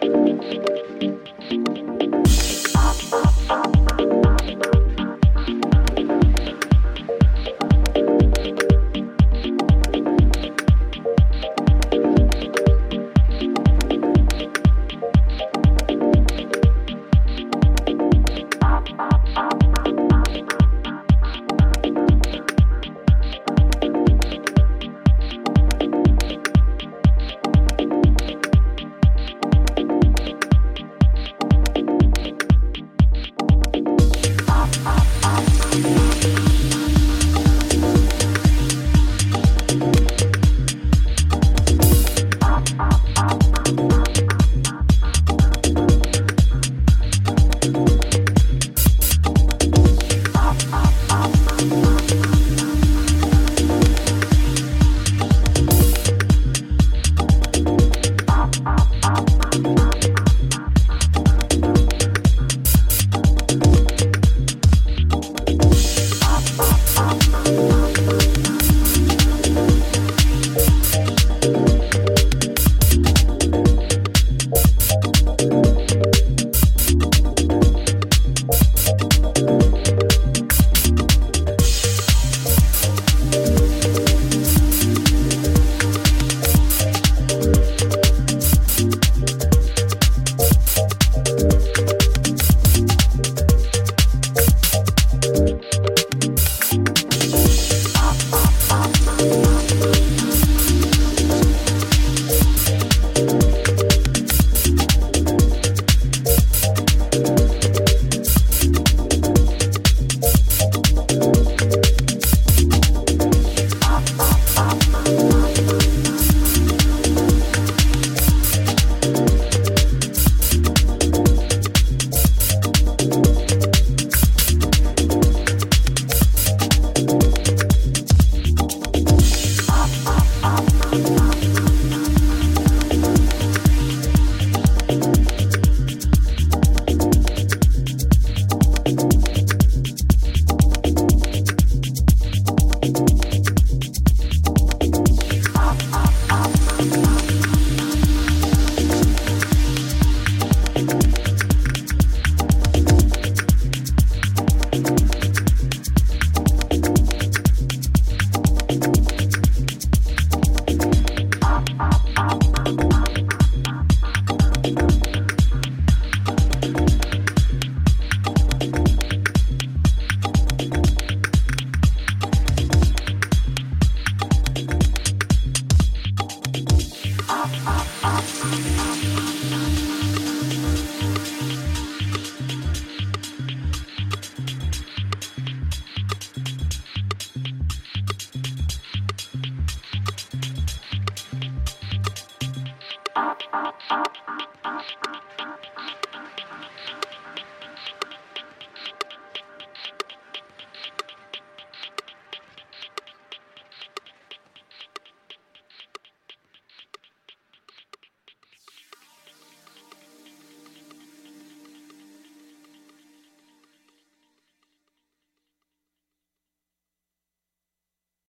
すいません。